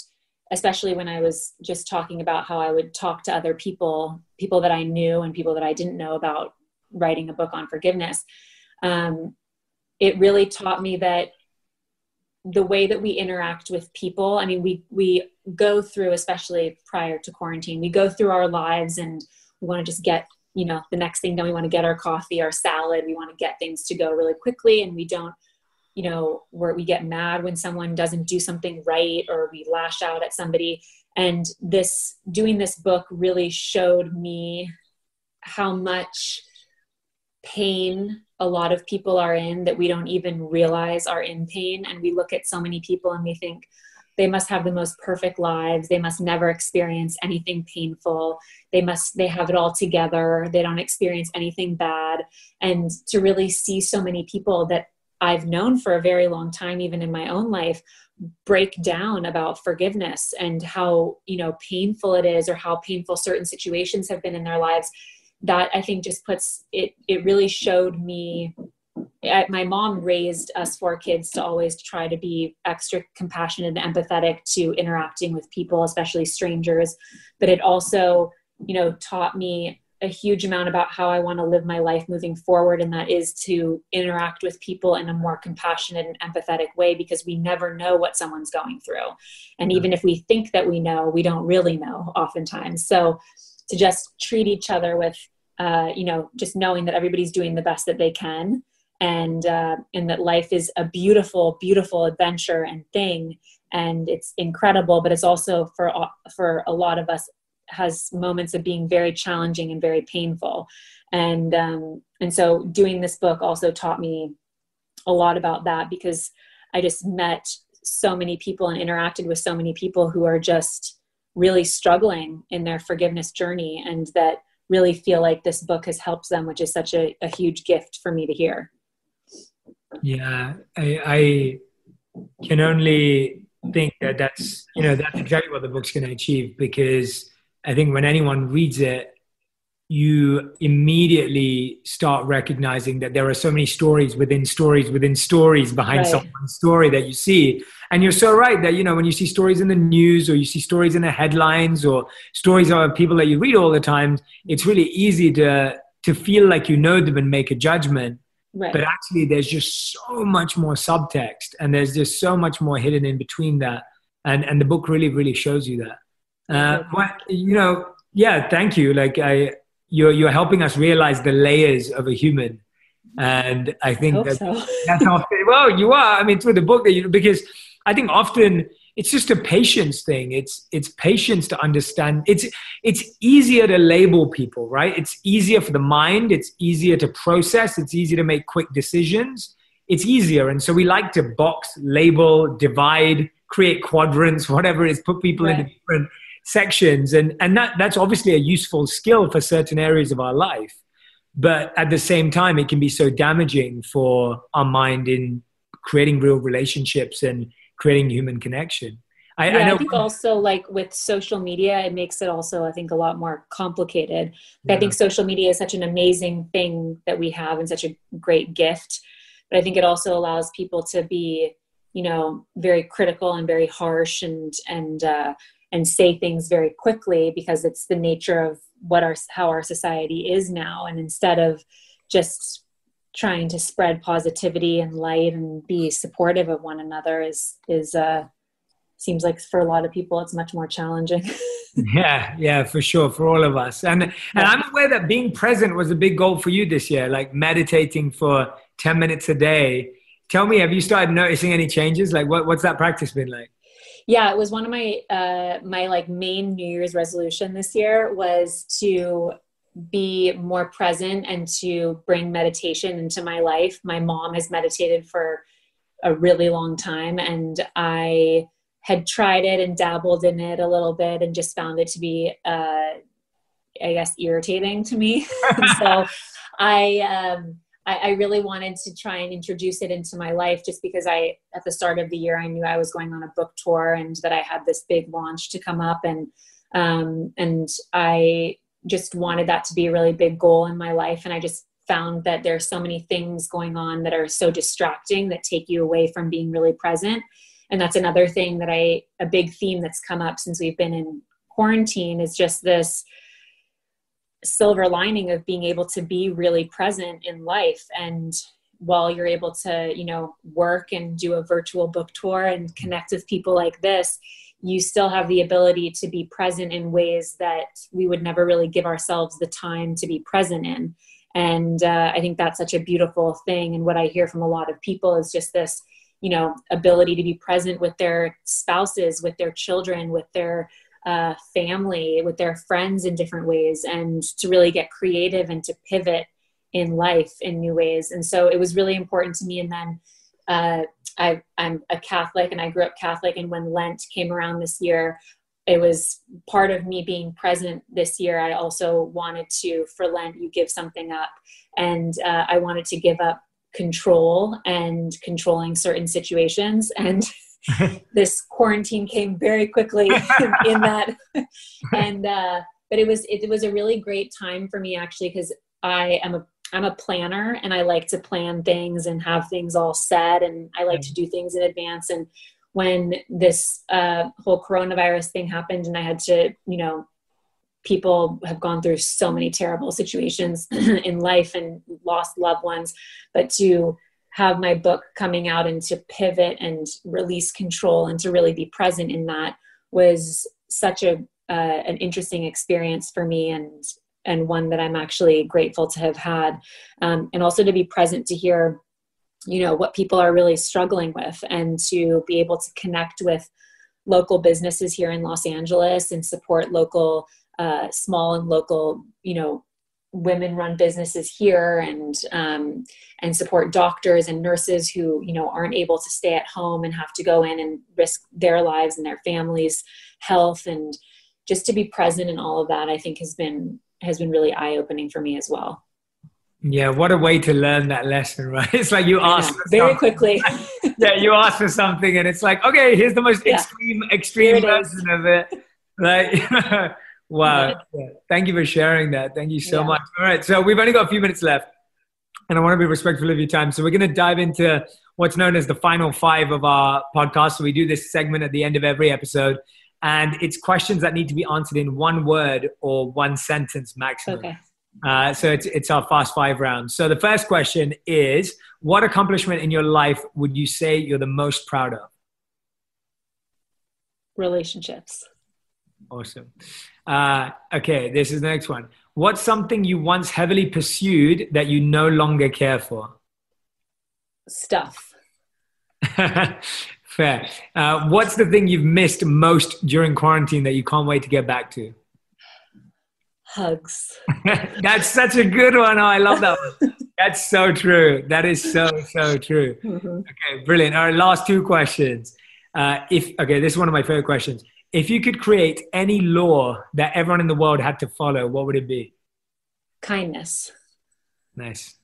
especially when I was just talking about how I would talk to other people, people that I knew and people that I didn't know about writing a book on forgiveness. Um, it really taught me that the way that we interact with people, I mean, we, we go through, especially prior to quarantine, we go through our lives and we want to just get, you know, the next thing done. We want to get our coffee, our salad. We want to get things to go really quickly and we don't you know where we get mad when someone doesn't do something right or we lash out at somebody. And this doing this book really showed me how much pain a lot of people are in that we don't even realize are in pain. And we look at so many people and we think they must have the most perfect lives. They must never experience anything painful. They must they have it all together. They don't experience anything bad. And to really see so many people that I've known for a very long time, even in my own life, break down about forgiveness and how you know painful it is or how painful certain situations have been in their lives. That i think just puts it it really showed me my mom raised us four kids to always try to be extra compassionate and empathetic to interacting with people especially strangers. But it also you know taught me a huge amount about how I want to live my life moving forward, and that is to interact with people in a more compassionate and empathetic way because we never know what someone's going through. And even if we think that we know, we don't really know oftentimes. So to just treat each other with, uh, you know, just knowing that everybody's doing the best that they can. And uh, and that life is a beautiful, beautiful adventure and thing, and it's incredible. But it's also for for a lot of us has moments of being very challenging and very painful. And um, and so doing this book also taught me a lot about that because i just met so many people and interacted with so many people who are just really struggling in their forgiveness journey and that really feel like this book has helped them which is such a, a huge gift for me to hear. Yeah I, I can only think that that's you know that's exactly what the book's going to achieve because I think when anyone reads it, you immediately start recognizing that there are so many stories within stories within stories behind right. someone's story that you see. And you're so right that, you know, when you see stories in the news or you see stories in the headlines or stories of people that you read all the time, it's really easy to, to feel like you know them and make a judgment. Right. But actually, there's just so much more subtext and there's just so much more hidden in between that. And, and the book really, really shows you that. Uh, you know, yeah, thank you. Like I, you're you're helping us realize the layers of a human, and I think I that, so. that's well, you are. I mean, through the book that you because I think often it's just a patience thing. It's it's patience to understand. It's it's easier to label people, right? It's easier for the mind. It's easier to process. It's easier to make quick decisions. It's easier, and so we like to box, label, divide, create quadrants, whatever it is, put people right. into different sections and and that that's obviously a useful skill for certain areas of our life but at the same time it can be so damaging for our mind in creating real relationships and creating human connection I, yeah, I, I, think also like with social media, it makes it also, I think, a lot more complicated. Yeah. I think social media is such an amazing thing that we have and such a great gift. But I think it also allows people to be, you know, very critical and very harsh and and uh, and say things very quickly because it's the nature of what our how our society is now. And instead of just trying to spread positivity and light and be supportive of one another is is uh seems like for a lot of people it's much more challenging. Yeah yeah for sure for all of us. And and i'm aware that being present was a big goal for you this year like meditating for 10 minutes a day. Tell me have you started noticing any changes? Like what, what's that practice been like yeah it was one of my uh my like main new year's resolution this year was to be more present and to bring meditation into my life. My mom has meditated for a really long time and i had tried it and dabbled in it a little bit and just found it to be uh i guess irritating to me. So i um I, I, really wanted to try and introduce it into my life just because I, at the start of the year, I knew I was going on a book tour and that I had this big launch to come up. And, um, and I just wanted that to be a really big goal in my life. And I just found that there's so many things going on that are so distracting that take you away from being really present. And that's another thing that I, a big theme that's come up since we've been in quarantine is just this silver lining of being able to be really present in life. And while you're able to you know work and do a virtual book tour and connect with people like this you still have the ability to be present in ways that we would never really give ourselves the time to be present in. And uh, i think that's such a beautiful thing. And what i hear from a lot of people is just this you know ability to be present with their spouses with their children with their uh, family, with their friends in different ways, and to really get creative and to pivot in life in new ways. And so it was really important to me. And then uh, I, I'm a Catholic and I grew up Catholic. And when Lent came around this year, it was part of me being present this year. I also wanted to, for Lent, you give something up. And uh, I wanted to give up control and controlling certain situations and this quarantine came very quickly in, that. And uh, but it was it, it was a really great time for me actually because i am a i'm a planner and i like to plan things and have things all set and i like to do things in advance. And when this uh, whole coronavirus thing happened and i had to you know people have gone through so many terrible situations in life and lost loved ones but to have my book coming out and to pivot and release control and to really be present in that was such a uh, an interesting experience for me and and one that I'm actually grateful to have had. Um, and also to be present to hear you know what people are really struggling with and to be able to connect with local businesses here in Los Angeles and support local uh, small and local you know women run businesses here and um, and support doctors and nurses who you know aren't able to stay at home and have to go in and risk their lives and their families health. And just to be present in all of that i think has been has been really eye opening for me as well. Yeah what a way to learn that lesson right? It's like you ask very quickly. Yeah you ask for something and it's like okay here's the most yeah. extreme extreme version of it like Wow. Yeah. Thank you for sharing that. Thank you so yeah. much. All right. So we've only got a few minutes left, and I want to be respectful of your time. So we're going to dive into what's known as the final five of our podcast. So we do this segment at the end of every episode, and it's questions that need to be answered in one word or one sentence maximum. Okay. Uh, so it's, it's our fast five round. So the first question is What accomplishment in your life would you say you're the most proud of? Relationships. Awesome. Uh, okay, this is the next one. What's something you once heavily pursued that you no longer care for? Stuff. Fair. Uh, what's the thing you've missed most during quarantine that you can't wait to get back to? Hugs. That's such a good one. Oh, I love that one. That's so true. That is so, so true. Mm-hmm. Okay, brilliant. All right, last two questions. Uh, if okay, this is one of my favorite questions. If you could create any law that everyone in the world had to follow, what would it be? Kindness. Nice.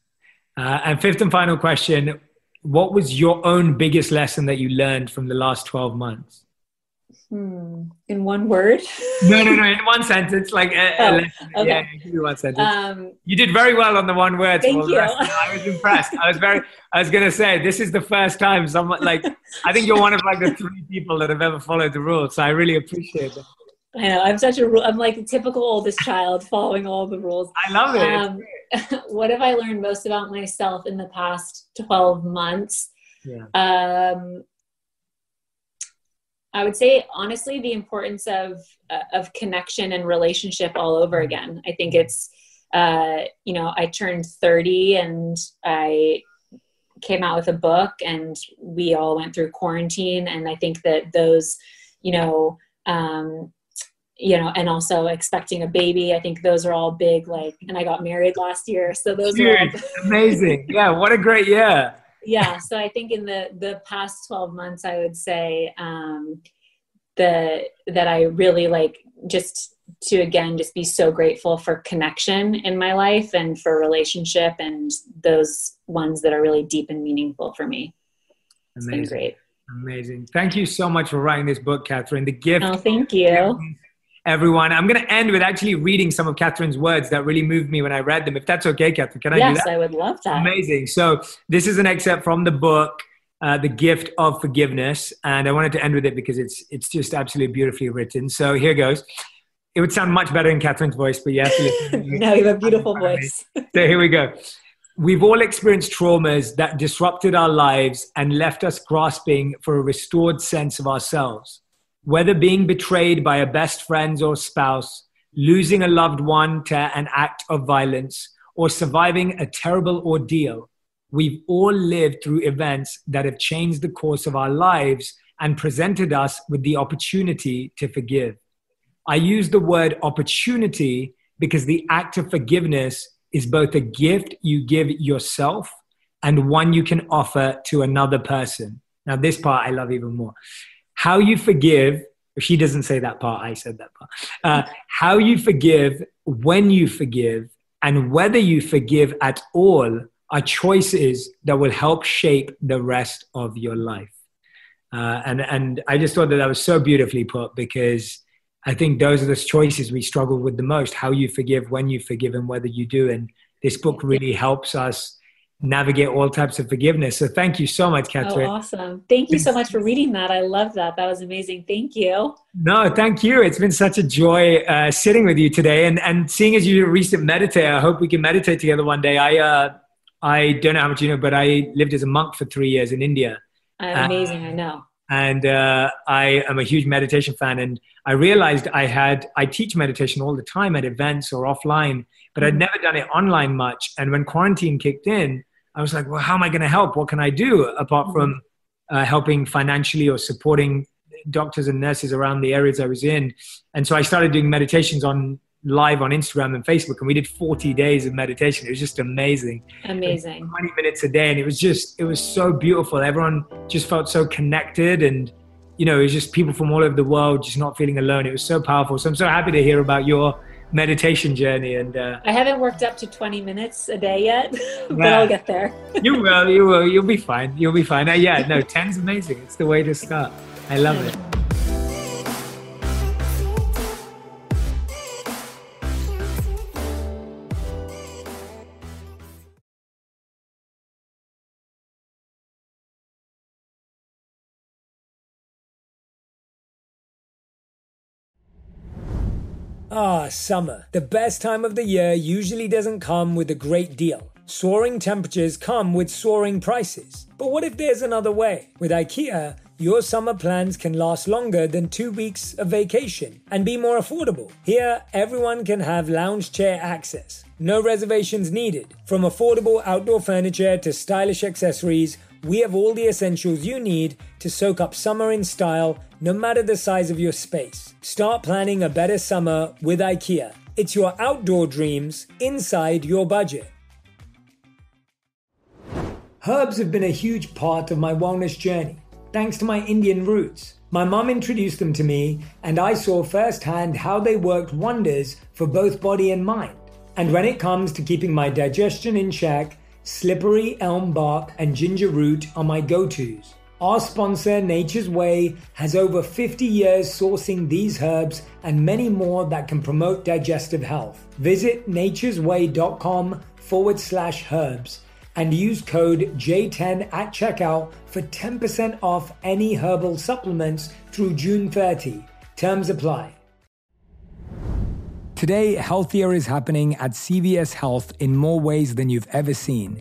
Uh, and fifth and final question What was your own biggest lesson that you learned from the last 12 months? Hmm. In one word? no, no, no. In one sentence, like a, oh, a okay. yeah, one sentence. Um, you did very well on the one word. Thank you. I was impressed. I was very. I was gonna say this is the first time someone like. I think you're one of like the three people that have ever followed the rules. So I really appreciate it. I know. I'm such a. I'm like the typical oldest child following all the rules. I love it. Um, what have I learned most about myself in the past 12 months? Yeah. Um, I would say honestly the importance of uh, of connection and relationship all over again. I think it's uh, you know I turned 30 and I came out with a book and we all went through quarantine. And I think that those you know um, you know and also expecting a baby I think those are all big like and I got married last year so those Dude, are all amazing. Yeah what a great year yeah so i think in the the past 12 months i would say um the that i really like just to again just be so grateful for connection in my life and for relationship and those ones that are really deep and meaningful for me it's Amazing. been great Amazing. Thank you so much for writing this book, Katherine. The gift. Oh, thank you everyone. I'm going to end with actually reading some of Katherine's words that really moved me when I read them. If that's okay, Katherine, can I yes, do that? I would love that. Amazing. So this is an excerpt from the book, uh, "The Gift of Forgiveness," and I wanted to end with it because it's it's just absolutely beautifully written. So here goes. It would sound much better in Katherine's voice, but yes. no, you have a beautiful voice. so here we go. We've all experienced traumas that disrupted our lives and left us grasping for a restored sense of ourselves whether being betrayed by a best friend or spouse, losing a loved one to an act of violence, or surviving a terrible ordeal, we've all lived through events that have changed the course of our lives and presented us with the opportunity to forgive. I use the word opportunity because the act of forgiveness is both a gift you give yourself and one you can offer to another person. Now, this part I love even more how you forgive she doesn't say that part i said that part uh, how you forgive when you forgive and whether you forgive at all are choices that will help shape the rest of your life. Uh, and and I just thought that that was so beautifully put because I think those are the choices we struggle with the most: how you forgive, when you forgive, and whether you do. And this book really helps us navigate all types of forgiveness. So thank you so much, Katherine. Oh, awesome. Thank you so much for reading that. I love that. That was amazing. Thank you. No, thank you. It's been such a joy uh, sitting with you today and, and seeing as you're a recent meditator, I hope we can meditate together one day. I, uh, I don't know how much you know, but I lived as a monk for three years in India. Uh, amazing. I know. And uh, I am a huge meditation fan. And I realized I had, I teach meditation all the time at events or offline, but I'd mm-hmm. never done it online much. And when quarantine kicked in, I was like, well, how am I going to help? What can I do apart from uh, helping financially or supporting doctors and nurses around the areas I was in? And so I started doing meditations on live on Instagram and Facebook, and we did 40 days of meditation. It was just amazing. Amazing. 20 minutes a day, and it was just, it was so beautiful. Everyone just felt so connected, and you know, it was just people from all over the world just not feeling alone. It was so powerful. So I'm so happy to hear about your meditation journey and uh, i haven't worked up to 20 minutes a day yet but yeah. i'll get there. You will you will you'll be fine you'll be fine. Uh, yeah no 10's amazing. It's the way to start. I love it Ah, summer. The best time of the year usually doesn't come with a great deal. Soaring temperatures come with soaring prices. But what if there's another way? With IKEA, your summer plans can last longer than two weeks of vacation and be more affordable. Here, everyone can have lounge chair access. No reservations needed. From affordable outdoor furniture to stylish accessories, we have all the essentials you need to soak up summer in style, no matter the size of your space. Start planning a better summer with IKEA. It's your outdoor dreams inside your budget. Herbs have been a huge part of my wellness journey, thanks to my Indian roots. My mum introduced them to me, and I saw firsthand how they worked wonders for both body and mind. And when it comes to keeping my digestion in check, slippery elm bark, and ginger root are my go tos. Our sponsor, Nature's Way, has over 50 years sourcing these herbs and many more that can promote digestive health. Visit nature'sway.com forward slash herbs and use code J10 at checkout for 10% off any herbal supplements through June 30. Terms apply. Today, healthier is happening at CVS Health in more ways than you've ever seen.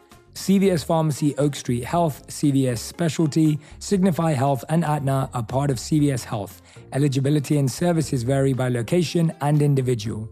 CVS Pharmacy, Oak Street Health, CVS Specialty, Signify Health, and Aetna are part of CVS Health. Eligibility and services vary by location and individual.